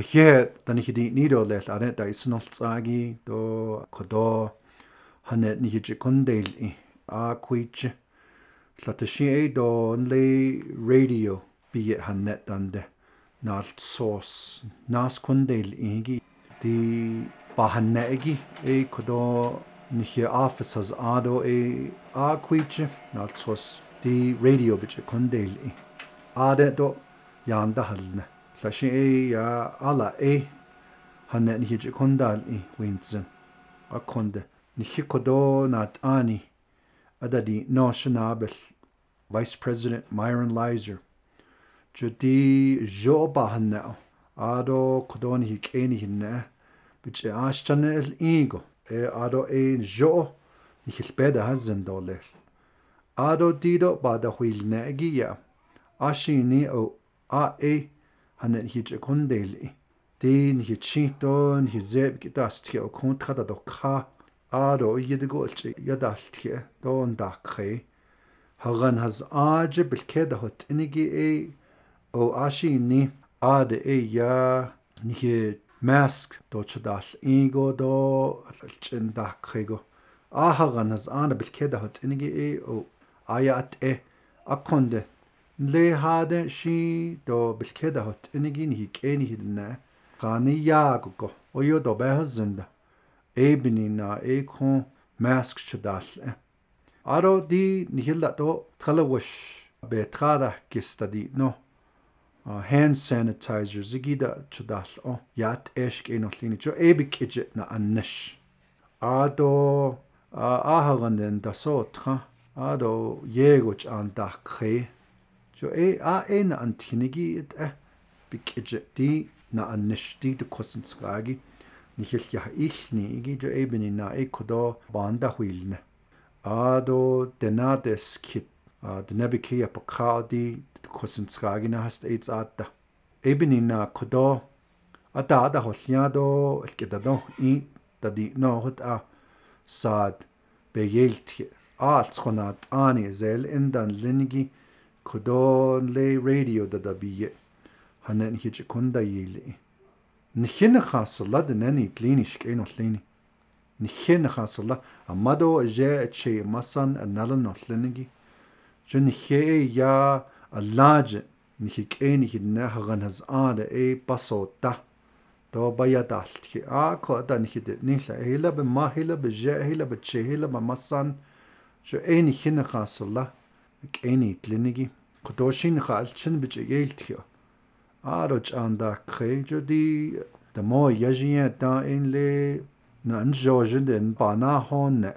хэ танихиди нидолэл аре да иснолцааги до кодо ханет нихижи кондейл а куич латаши до онли радио бие ханет данде наалт сос нас кондейл иги ди баханнеги э кодо нихи офисерс адо э а куич наалт сос ди радио бич кондейл аде до янда хална лаши я ала э ханна ни хич кондал и винцэн аконд ни хикодо нат ани адади ношнабл vice president myron lizer жуди жоба ханна адо кодони хикэни хинна бич аашчанэл иго э адо э жо ни хилбэда хазэн долэл адо дидо бада хуилнаги я ашини о а э ханэ хич кондели дин хич шитон хизэб гитаст хэ окунтхада докха аро идэгөлч ядалт хэ доон дакхэ хаган хаз ааж бэлкэдэ хот эниги э о ашини ад э я нихэ маск дочдал иго до алчин дакхэго ахаган хаз аана бэлкэдэ хот эниги э о аят э аконде le hade shi do bilkeda hot enigin hi keni hidna qani yaag go oyo do behzinda ebni na ekho mask chudal e. aro di nihilla do tkhalawash betrada kistadi no ah, hand sanitizer zigida chudal o yat eshk enollini cho ebikije na annish ado ah, ahaganden dasotha ado yegoch andak khe so e eh, a e na an tinigi et e eh, bikje di na an nishti de kosinskagi nihil ja ilni gi jo e bin na e kodo banda huilne ado denades kit de nebike ja pokadi kosinskagi na hast e zata e bin na kodo a da da ata ada holnyado elkedado i di no hot a sad beyelt aaltsqonaat aani zel endan linigi kudon le radio da da biye hanen hich kunda yili nikhin khasla da nani klinish ke no lini nikhin khasla amado je che masan anala no lini ju nikhe e ya alaj nikhe ke nikh na hagan haz a da e paso ta do baya da alt ki a ko da nikhe de nikhla e ehla be mahila be je ehla be che ehla be masan ju en khin khasla кэни тлениги кутошин хаалчин бич эгээлтхё аароч анда крэжоди тамо яжиа та энле нан жожен ден бана хонне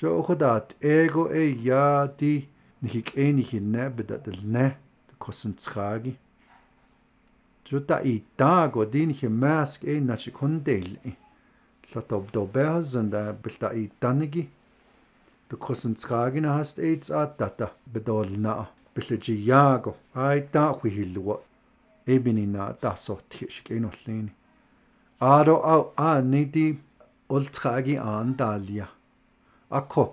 жо худат эго э я ти нихик эни хинне бедатэлне косенцраги жо та и та го дин хи маск э начи кондел латоб добезен да билта и таниги Du krysyn tragina hast eits a data bedolna billaji yago ai ta khihilwa ebinina dasortishik inollini aro au a nidi ultragi an dalia akko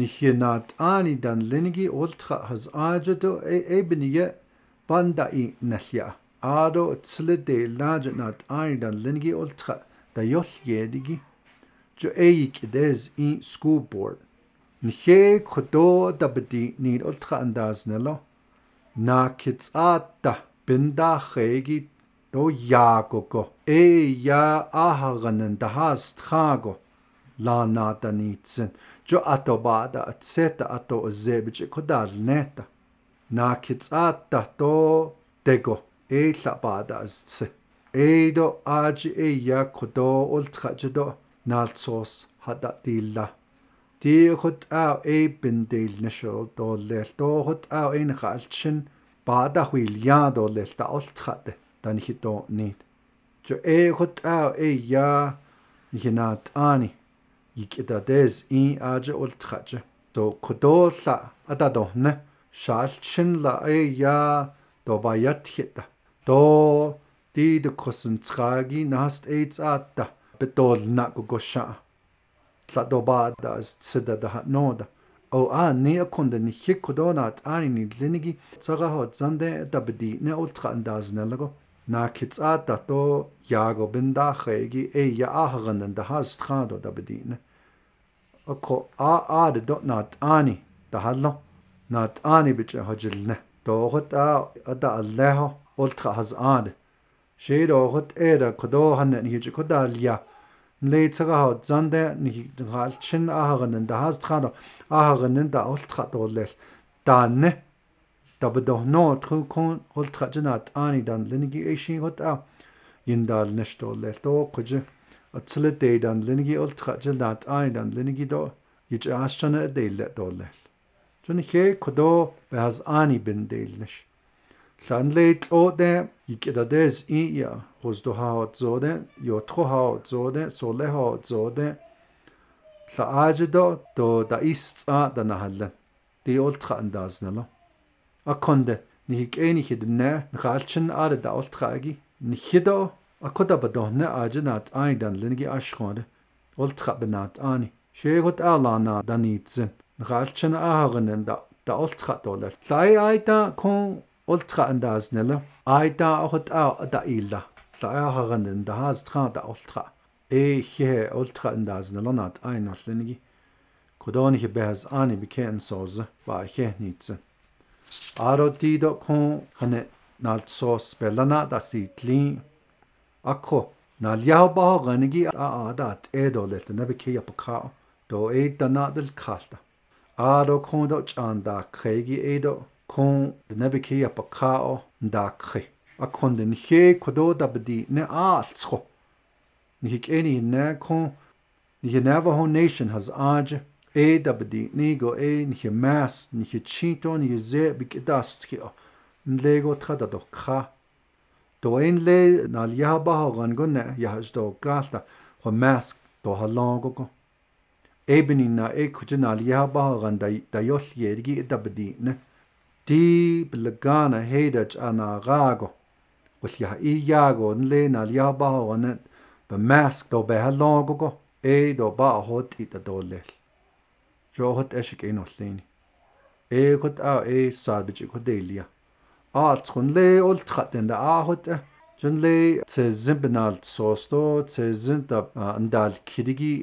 nihyenat ani dan lenigi ultra has ajato ebiniye banda i nalya aro tslede lajnat ani dan lenigi ultra da yoll yedigi jo eik des i school board نخيك خدو دبدي نير ألتخا أنداز نلا آت آتا بندا خیگی دو یا إي يا هاست دهاست گو لا ناتا نيتسن جو أتو بادا أتسيتا أتو أزيبج كدار نيتا ناكتس آتا تو ديغو ای لبادا أزتسي ای دو آجي ای يا كدو ألتخا جدو نالتسوس هدا ديلا диохот аа эппен деилнашоо тооллеал тоохот аа инеқалтшин баадахуил яадооллеал таорлтхат танихито нит чо эхот аа эя нихинаат аани икитадэс и ааже ултхача то кодоолла атадохна шаалчинла эя то баятхита то дид косенцраги наст эйц аатта бетолна гогоша da tlatlobadas sedadahanoda o a nea konda ni hikodonat ani ni linigi ho zande da bidi ne ultra ultrandas nelago na da to yago binda khegi e ya ahganan da has da bidi ne ko a a de dot nat ani da hallo nat ani biche hajilne to hota ada allah ultra has hazan شيء روحت إيرا كدو هنن هيج كداليا лейцэрэхо занде галчин ахарнэн да хастрано ахарнэн да олтратоорлэл таанне табдохно трукон олтратжинат ани дан линги эши хота индал нэштоорлэл то кужи атслэтэй дан линги олтратжинат ани дан линги до ич аашчана дейлэ доорлэл чүн хэ кодо бэхаз ани бин дейлнэш ланлэйт оде икэдадэз ия zode, Hozdohaotzode, zode, Solehaotzode, Tlaajedo, do da istsa da nahalle. Det er ultra A Akonde, nihik enige ne, nhalchen are da ultragi, nihido, akoda badohne ajenat aidan lingi ashkode, ultra benat ani. Shegot alana danitzen, nhalchen ahagenen da da ultra dollar. Tlai aida kon ultra andaznalo, aida ahot a da illa tla'axaxanin dahaas traa da ultra ehe ultra in daas nalanat ein ollinigi kodonige behas ani beken soze ba he nitse aroti.com kon hane nalt so spellana da sitli akko nal yaho ba ganigi a adat edolet ne beke yapka do e dana del kalta aro kon do chanda khegi edo kon ne beke yapka da khegi акконд нхэ кододабди не аалцхо нхик эни на кон нхэ Navajo Nation has аж эдабди ниго э нхэ мас нхэ чинтон юзе бикдаст хио нлего тхада докха то эн ле нал яхабаха гангон яхаж докгалта хо маск то халонгого эбни на э кучнал яхабаха ганда дайол ерги эдабди не ди блгана хейдаж анагаго wulja iyago nlena ljabaho net bemask do behalogogo e do ba hot ita dolel johot eshik enollini e kot a e sadbich ko delia aaltskun le oltqaten da ahot junle tsezimbinal sosto tsezinta andal kirigi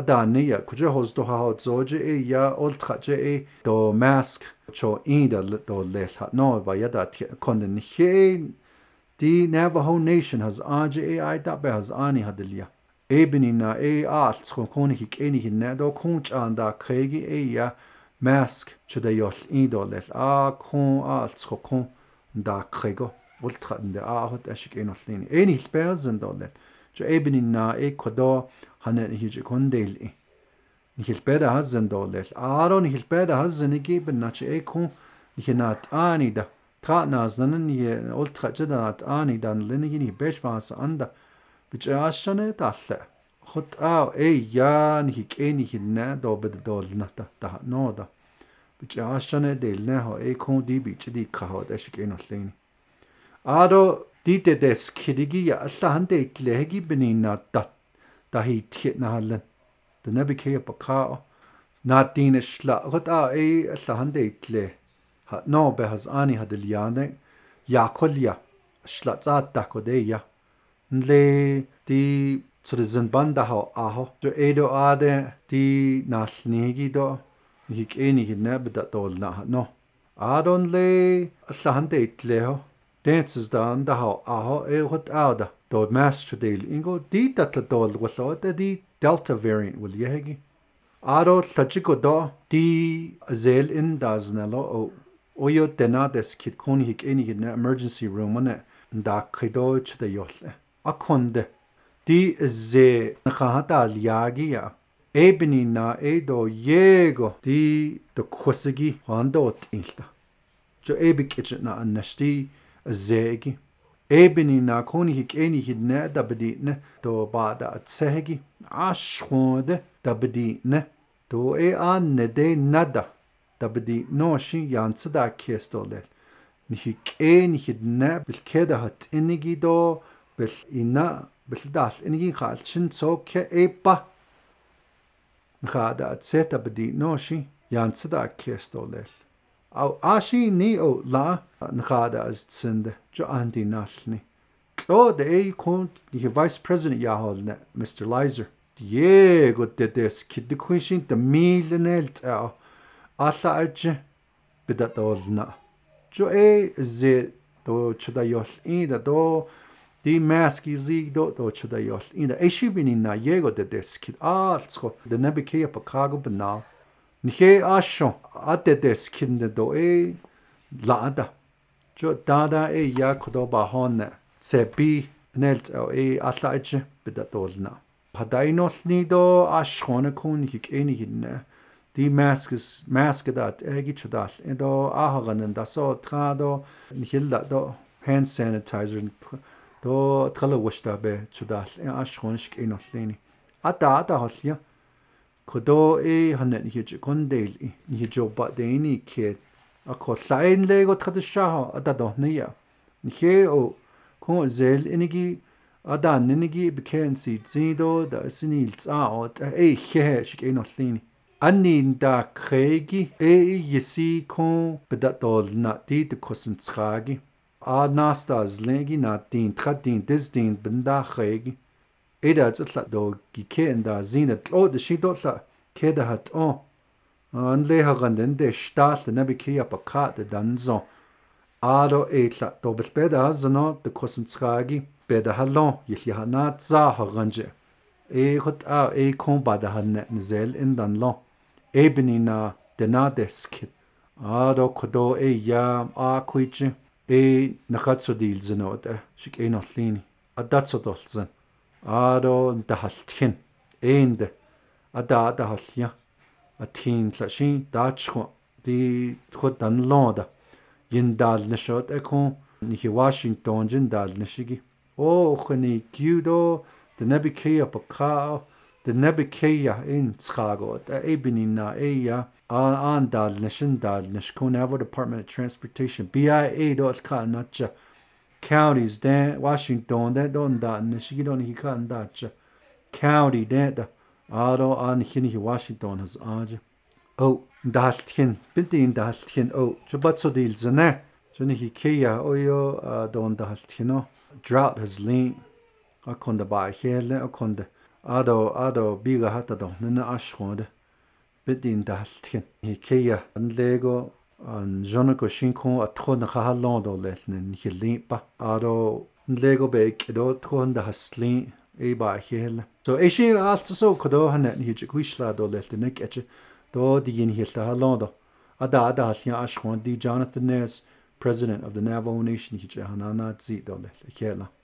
adania kuja hozdo ha zoje e ya oltqaje e do mask cho inda do lel no ba ya da konden he Di Navajo Nation has aja e ai da be has ani hadilia. Ebeni na e alts kon kon hik eni hinne do konch an da kregi e ya mask chuda yol idolel a kon alts kon da krego. Ултхан дэ аахад ашиг эн болны эн хэлбэзэн долэл жо эбни на экодо хана хиж кондел и хэлбэда хазэн долэл аарон хэлбэда хазэн гибэн нач экон хинат анида qaanaasanan ye ultqajanaat aanidan lenigini beshmaasa anda bicaashane taalle khut aa ey yaan hi keni hinna dobed dolna ta ta nooda bicaashane delne ho ey khon di bichdi khaho da shiken ullini aado dite des kirigi ya alla hande itlehegi benina ta ta hi tkhitna hallan ta nabike pakao naatine shla khut aa ey alla hande itleh no behazani ya yakolya shlatsa takodeya le ti tsurizen banda ho aho jo edo ade ti nasnegi do hik eni hinne bda tolna no adon le sahande itleho dances dan da ho aho e hot ada do master deal ingo di tatla dol wallota di delta variant wil yegi aro sachiko do di zel in daznelo o oyo dena des kit kon hik emergency room one da kido ch a konde di ze kha hata liya gi ya e bini na e do ye go di de kosigi han do tilta jo e bi kit dabdi noşi yansı da kestolel. Nihi ke nihi dne bil keda hat inigi do bil ina bil dal inigi kalçın so ke ebba. Nxada atse dabdi noshi yansı da kestolel. Au ashi ni o la nxada aztsinde jo andi nalni. Oh, der ey kommt, die Vice President ja Mr. Leiser. Diego de des kid de quishin de milenelt au. аллаачи пидатоолна чо э зе то чудайол инда до ди маски зигдо то чудайол инда эшибинина его де дескит аалцхо де набикея пакаго бна нихе ашо ате дескинде до э лада чо дада э я кодо бахонне цепи нэлт э аллаачи пидатоолна падайнолни до ашхоне кун хик эни хинне Damascus maskedat egichadat endo ahaganen daso trado nihilla do hand sanitizer do tralawshta be chudal e ashkhonshk inollini ata ata holya kodo e hanen hij kondel ni jobba deini ke akollain lego tradishaho ata do niya nihe o kon zel inigi adan inigi bekensi zido da sinil tsaot e he shik inollini aninda kregi e yesi kon bedatol na ti de kosen tragi a nasta zlengi na tin tratin des din benda kregi eda zatla do giken da zine tlo de shidotla keda hat on an le haganden de staat de nebiki apakat de danzo ado etla do beda zano de kosen tragi beda halon yesi hanat za haganje e hot a e kon badahan nezel in danlon эбнина денадес кит адо кодо э я а куич э нахацо дилзэн ота шик эн орлын адацод болсон адо дахалтхин энд ада ада холъя атхин лашин даачхо ди тхо данлода яндал нашот эко нихи вашингтон жиндал нашиги о хни кюдо днабикея пакао de nebekeja in Skagot, Ebinina, Eja, Andal, Nishindal, Nishkun Avo Department of Transportation, BIA dot Kanacha counties, Dan Washington, that don da Nishigidon Hikandacha county, Dan da Ado Anhini Washington has Anja. Oh, Daltchen, Bintin Daltchen, oh, Jabatso Dil Zane, Jonihikia, Oyo, Don Daltchino, drought has lean, Akonda Bahele, Akonda. adó adó bíga hatadó nuna ascóide bitín de halltcin hí céa an légó an Johna go sinú a tro na chahaládó leithnin chi lípa adó légó be idó tuan de has slí éba chéile. So é sé alta só chudó hanna híidir chuisládó leithlinnig ete dó d dhéon hiil a haládó a dá a hallne ascóin dí Jonathan Nes, President of the Navajo Nation hí hanna zídó leith chéile.